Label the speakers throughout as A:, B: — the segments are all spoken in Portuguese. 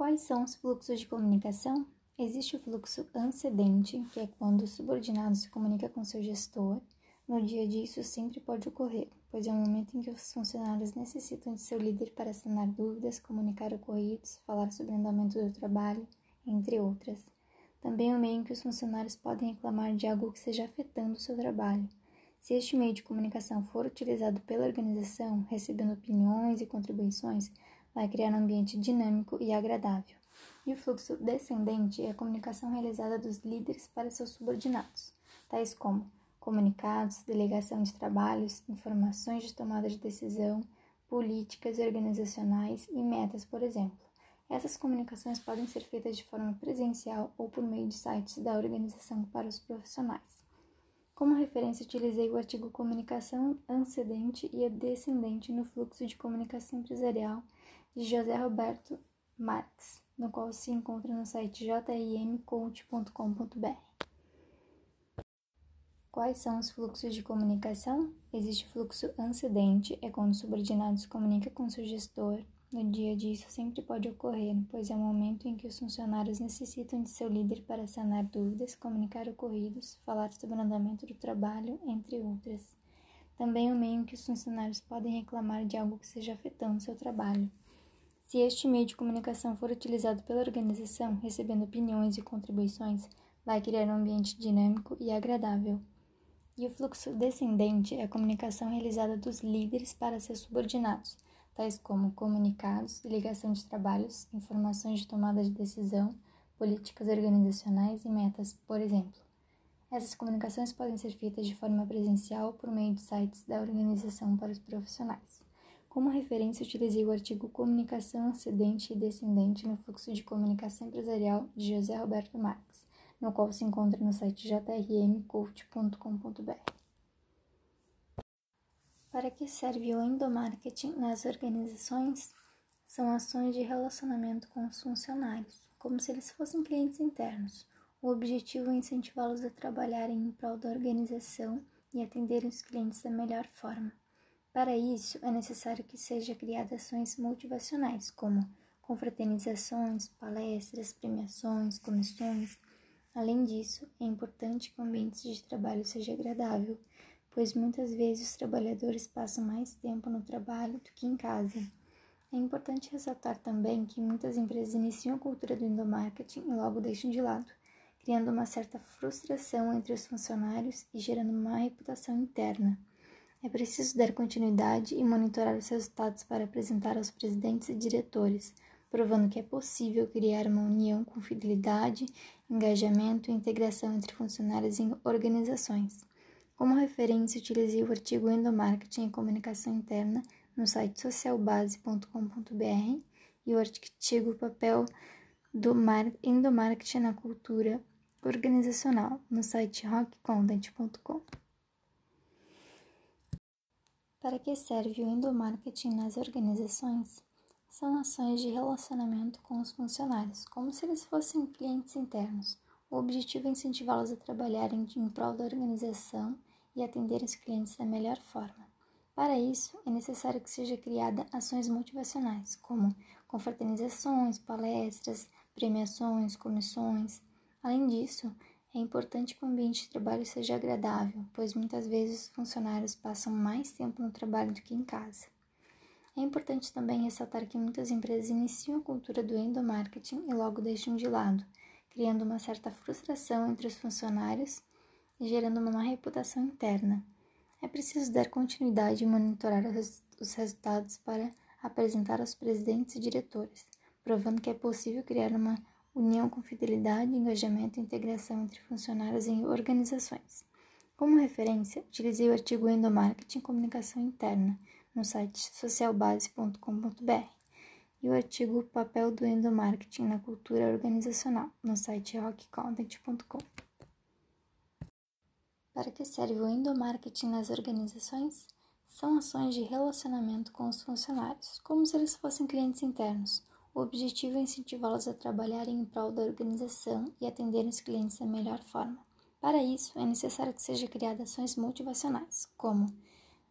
A: Quais são os fluxos de comunicação? Existe o fluxo antecedente, que é quando o subordinado se comunica com seu gestor. No dia a dia, isso sempre pode ocorrer, pois é o momento em que os funcionários necessitam de seu líder para sanar dúvidas, comunicar ocorridos, falar sobre o andamento do trabalho, entre outras. Também é o meio em que os funcionários podem reclamar de algo que esteja afetando o seu trabalho. Se este meio de comunicação for utilizado pela organização, recebendo opiniões e contribuições, vai criar um ambiente dinâmico e agradável. E o fluxo descendente é a comunicação realizada dos líderes para seus subordinados, tais como comunicados, delegação de trabalhos, informações de tomada de decisão, políticas organizacionais e metas, por exemplo. Essas comunicações podem ser feitas de forma presencial ou por meio de sites da organização para os profissionais. Como referência, utilizei o artigo Comunicação Antecedente e Descendente no Fluxo de Comunicação Empresarial de José Roberto Marx, no qual se encontra no site jimcoach.com.br. Quais são os fluxos de comunicação? Existe fluxo antecedente, é quando o subordinado se comunica com seu gestor. No dia a dia, isso sempre pode ocorrer, pois é o momento em que os funcionários necessitam de seu líder para sanar dúvidas, comunicar ocorridos, falar sobre o andamento do trabalho, entre outras. Também é o meio em que os funcionários podem reclamar de algo que esteja afetando seu trabalho. Se este meio de comunicação for utilizado pela organização, recebendo opiniões e contribuições, vai criar um ambiente dinâmico e agradável. E o fluxo descendente é a comunicação realizada dos líderes para seus subordinados, tais como comunicados, delegação de trabalhos, informações de tomada de decisão, políticas organizacionais e metas, por exemplo. Essas comunicações podem ser feitas de forma presencial por meio de sites da organização para os profissionais. Como referência, utilizei o artigo Comunicação Ascendente e Descendente no Fluxo de Comunicação Empresarial de José Roberto Marques, no qual se encontra no site jrmcoach.com.br. Para que serve o endomarketing nas organizações? São ações de relacionamento com os funcionários, como se eles fossem clientes internos. O objetivo é incentivá-los a trabalharem em prol da organização e atenderem os clientes da melhor forma. Para isso, é necessário que sejam criadas ações motivacionais, como confraternizações, palestras, premiações, comissões. Além disso, é importante que o ambiente de trabalho seja agradável, pois muitas vezes os trabalhadores passam mais tempo no trabalho do que em casa. É importante ressaltar também que muitas empresas iniciam a cultura do endomarketing e logo deixam de lado, criando uma certa frustração entre os funcionários e gerando uma reputação interna. É preciso dar continuidade e monitorar os resultados para apresentar aos presidentes e diretores, provando que é possível criar uma união com fidelidade, engajamento e integração entre funcionários em organizações. Como referência, utilizei o artigo Endomarketing e Comunicação Interna no site socialbase.com.br e o artigo Papel do Endomarketing na Cultura Organizacional no site rockcontent.com. Para que serve o endomarketing nas organizações? São ações de relacionamento com os funcionários, como se eles fossem clientes internos. O objetivo é incentivá-los a trabalharem em prol da organização e atender os clientes da melhor forma. Para isso, é necessário que seja criada ações motivacionais, como confraternizações, palestras, premiações, comissões. Além disso, é importante que o ambiente de trabalho seja agradável, pois muitas vezes os funcionários passam mais tempo no trabalho do que em casa. É importante também ressaltar que muitas empresas iniciam a cultura do endomarketing e logo deixam de lado, criando uma certa frustração entre os funcionários e gerando uma má reputação interna. É preciso dar continuidade e monitorar os resultados para apresentar aos presidentes e diretores, provando que é possível criar uma união com fidelidade, engajamento e integração entre funcionários em organizações. Como referência, utilizei o artigo Endomarketing Comunicação Interna no site socialbase.com.br e o artigo Papel do Endomarketing na Cultura Organizacional no site rockcontent.com. Para que serve o endomarketing nas organizações? São ações de relacionamento com os funcionários, como se eles fossem clientes internos, o objetivo é incentivá-los a trabalharem em prol da organização e atenderem os clientes da melhor forma. Para isso, é necessário que sejam criadas ações motivacionais, como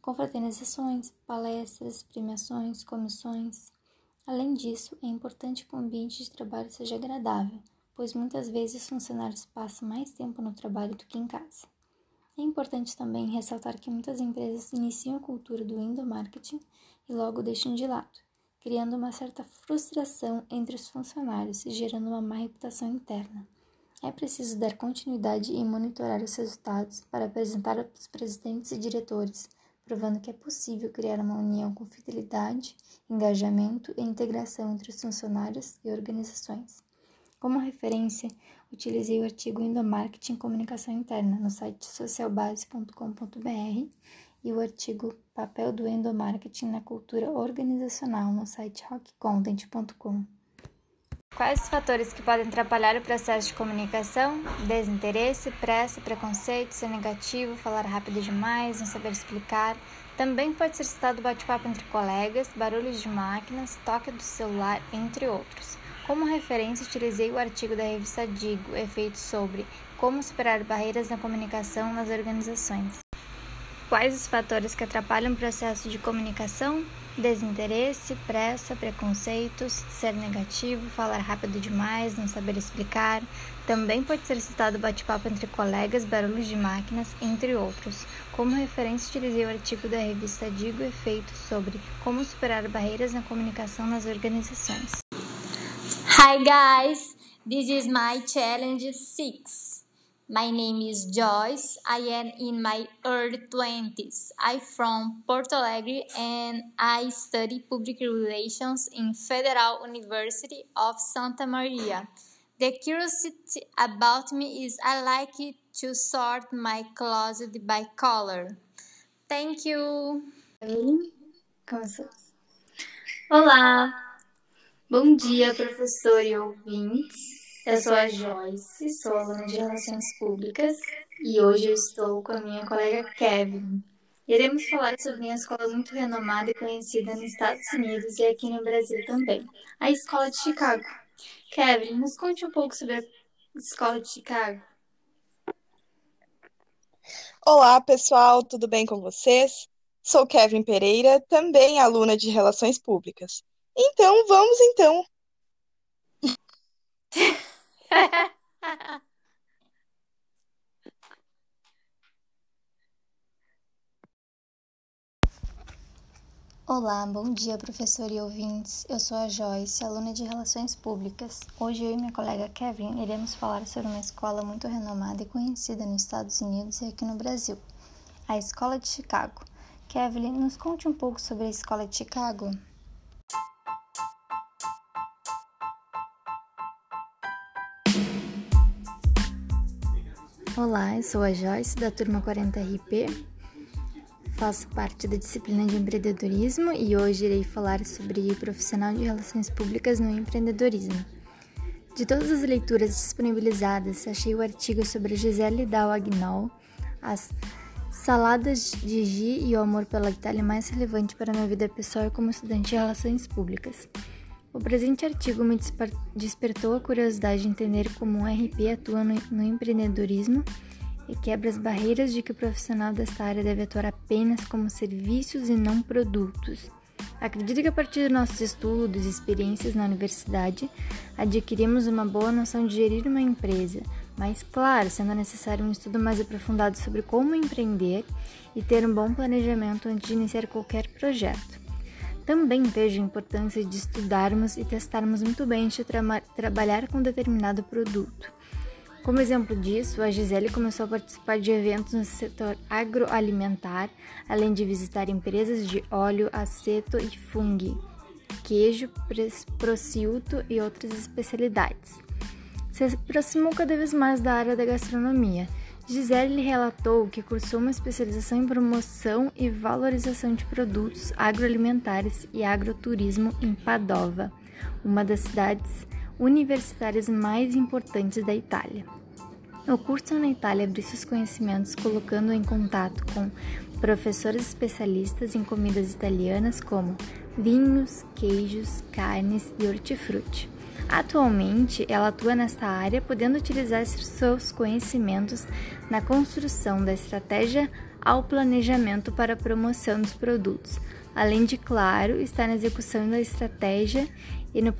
A: confraternizações, palestras, premiações, comissões. Além disso, é importante que o ambiente de trabalho seja agradável, pois muitas vezes os funcionários passam mais tempo no trabalho do que em casa. É importante também ressaltar que muitas empresas iniciam a cultura do endomarketing e logo deixam de lado, criando uma certa frustração entre os funcionários e gerando uma má reputação interna. É preciso dar continuidade e monitorar os resultados para apresentar aos presidentes e diretores, provando que é possível criar uma união com fidelidade, engajamento e integração entre os funcionários e organizações. Como referência, utilizei o artigo Endomarketing Comunicação Interna no site socialbase.com.br e o artigo Papel do Endomarketing na Cultura Organizacional no site rockcontent.com.
B: Quais os fatores que podem atrapalhar o processo de comunicação? Desinteresse, pressa, preconceito, ser negativo, falar rápido demais, não saber explicar. Também pode ser citado bate-papo entre colegas, barulhos de máquinas, toque do celular, entre outros. Como referência, utilizei o artigo da revista Digo, efeito sobre como superar barreiras na comunicação nas organizações. Quais os fatores que atrapalham o processo de comunicação? Desinteresse, pressa, preconceitos, ser negativo, falar rápido demais, não saber explicar. Também pode ser citado bate-papo entre colegas, barulhos de máquinas, entre outros. Como referência, utilizei o artigo da revista Digo Efeito sobre como superar barreiras na comunicação nas organizações.
C: Hi guys, this is my challenge 6. My name is Joyce. I am in my early 20s. I'm from Porto Alegre and I study public relations in Federal University of Santa Maria. The curiosity about me is I like to sort my closet by color. Thank you.
D: Olá, Bom dia, professor e ouvintes. Eu sou a Joyce, sou aluna de Relações Públicas e hoje eu estou com a minha colega Kevin. Iremos falar sobre uma escola muito renomada e conhecida nos Estados Unidos e aqui no Brasil também, a Escola de Chicago. Kevin, nos conte um pouco sobre a Escola de Chicago.
E: Olá, pessoal, tudo bem com vocês? Sou Kevin Pereira, também aluna de Relações Públicas. Então, vamos então.
A: Olá, bom dia, professor e ouvintes. Eu sou a Joyce, aluna de Relações Públicas. Hoje eu e minha colega Kevin iremos falar sobre uma escola muito renomada e conhecida nos Estados Unidos e aqui no Brasil, a Escola de Chicago. Kevin, nos conte um pouco sobre a Escola de Chicago. Olá, eu sou a Joyce, da turma 40RP. Faço parte da disciplina de empreendedorismo e hoje irei falar sobre profissional de relações públicas no empreendedorismo. De todas as leituras disponibilizadas, achei o artigo sobre Gisele Dal as saladas de Gi e o amor pela Itália mais relevante para minha vida pessoal como estudante de relações públicas. O presente artigo me despertou a curiosidade de entender como o RP atua no, no empreendedorismo e quebra as barreiras de que o profissional desta área deve atuar apenas como serviços e não produtos. Acredito que a partir dos nossos estudos e experiências na universidade, adquirimos uma boa noção de gerir uma empresa, mas, claro, sendo necessário um estudo mais aprofundado sobre como empreender e ter um bom planejamento antes de iniciar qualquer projeto. Também vejo a importância de estudarmos e testarmos muito bem antes de tra trabalhar com determinado produto. Como exemplo disso, a Gisele começou a participar de eventos no setor agroalimentar, além de visitar empresas de óleo, aceto e fungo, queijo, prosciutto e outras especialidades. Se aproximou cada vez mais da área da gastronomia Gisele relatou que cursou uma especialização em promoção e valorização de produtos agroalimentares e agroturismo em Padova, uma das cidades universitárias mais importantes da Itália. O curso na Itália abriu seus conhecimentos colocando em contato com professores especialistas em comidas italianas como vinhos, queijos, carnes e hortifruti. Atualmente, ela atua nesta área, podendo utilizar seus conhecimentos na construção da estratégia ao planejamento para a promoção dos produtos, além de, claro, estar na execução da estratégia e no,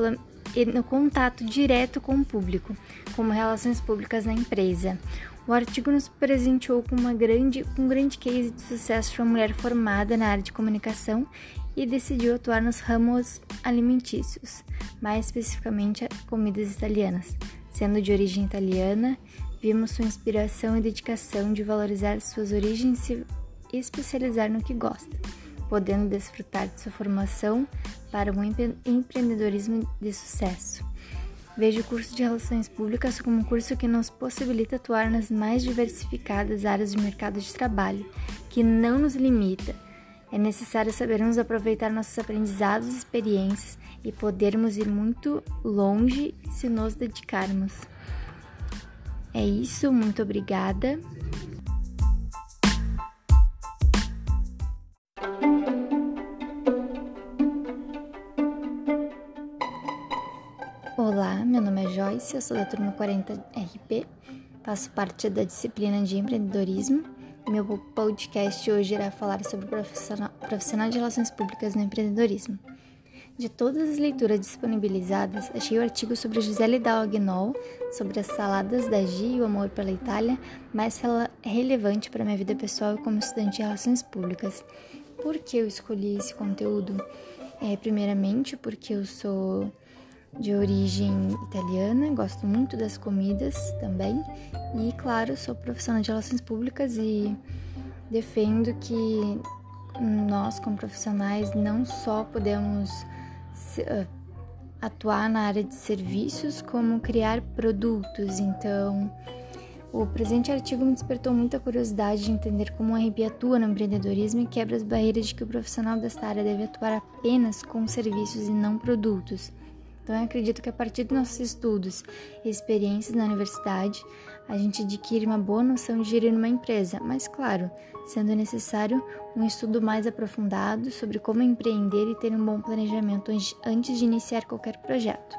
A: e no contato direto com o público, como relações públicas na empresa. O artigo nos presenteou com uma grande, um grande case de sucesso de uma mulher formada na área de comunicação e decidiu atuar nos ramos alimentícios, mais especificamente comidas italianas. Sendo de origem italiana, vimos sua inspiração e dedicação de valorizar suas origens e se especializar no que gosta, podendo desfrutar de sua formação para um empreendedorismo de sucesso. Vejo o curso de Relações Públicas como um curso que nos possibilita atuar nas mais diversificadas áreas de mercado de trabalho, que não nos limita. É necessário sabermos aproveitar nossos aprendizados e experiências e podermos ir muito longe se nos dedicarmos. É isso, muito obrigada. Olá, meu nome é Joyce, eu sou da turma 40 RP, faço parte da disciplina de empreendedorismo. Meu podcast hoje irá falar sobre profissional, profissional de relações públicas no empreendedorismo. De todas as leituras disponibilizadas, achei o artigo sobre Gisele Dallagnol, sobre as saladas da Gi e o amor pela Itália, mais rele relevante para minha vida pessoal como estudante de relações públicas. Por que eu escolhi esse conteúdo? É, primeiramente, porque eu sou de origem italiana, gosto muito das comidas também. E, claro, sou profissional de relações públicas e defendo que nós, como profissionais, não só podemos ah, atuar na área de serviços, como criar produtos. Então, o presente artigo me despertou muita curiosidade de entender como o RP atua no empreendedorismo e quebra as barreiras de que o profissional desta área deve atuar apenas com serviços e não produtos. Então, eu acredito que a partir dos nossos estudos e experiências na universidade, a gente adquire uma boa noção de gerir uma empresa, mas, claro, sendo necessário um estudo mais aprofundado sobre como empreender e ter um bom planejamento antes de iniciar qualquer projeto.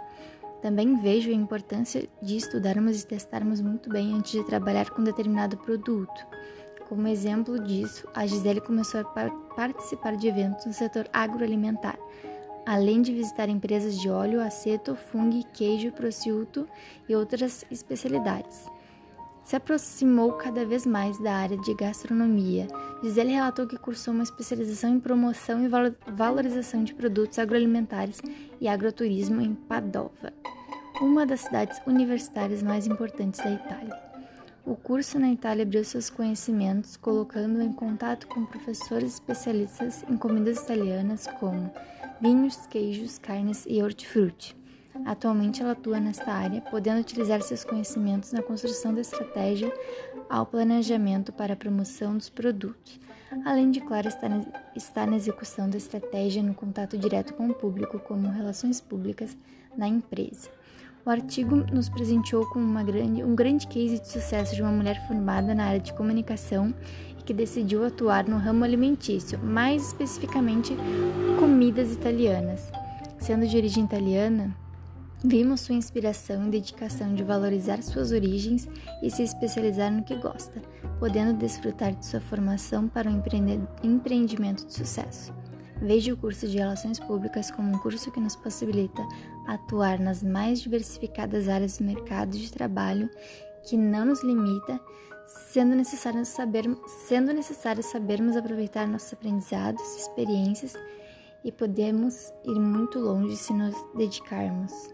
A: Também vejo a importância de estudarmos e testarmos muito bem antes de trabalhar com determinado produto. Como exemplo disso, a Gisele começou a participar de eventos no setor agroalimentar além de visitar empresas de óleo, aceto, fungo, queijo, prosciutto e outras especialidades. Se aproximou cada vez mais da área de gastronomia. Gisele relatou que cursou uma especialização em promoção e valorização de produtos agroalimentares e agroturismo em Padova, uma das cidades universitárias mais importantes da Itália. O curso na Itália abriu seus conhecimentos, colocando-o em contato com professores especialistas em comidas italianas como vinhos, queijos, carnes e hortifruti. Atualmente ela atua nesta área, podendo utilizar seus conhecimentos na construção da estratégia ao planejamento para a promoção dos produtos, além de, claro, estar na execução da estratégia no contato direto com o público, como relações públicas na empresa. O artigo nos presenteou com grande, um grande case de sucesso de uma mulher formada na área de comunicação que decidiu atuar no ramo alimentício, mais especificamente comidas italianas. Sendo de origem italiana, vimos sua inspiração e dedicação de valorizar suas origens e se especializar no que gosta, podendo desfrutar de sua formação para um empreendimento de sucesso. Vejo o curso de Relações Públicas como um curso que nos possibilita atuar nas mais diversificadas áreas do mercado de trabalho, que não nos limita sendo necessário, saber, sendo necessário sabermos aproveitar nossos aprendizados, experiências e podemos ir muito longe se nos dedicarmos.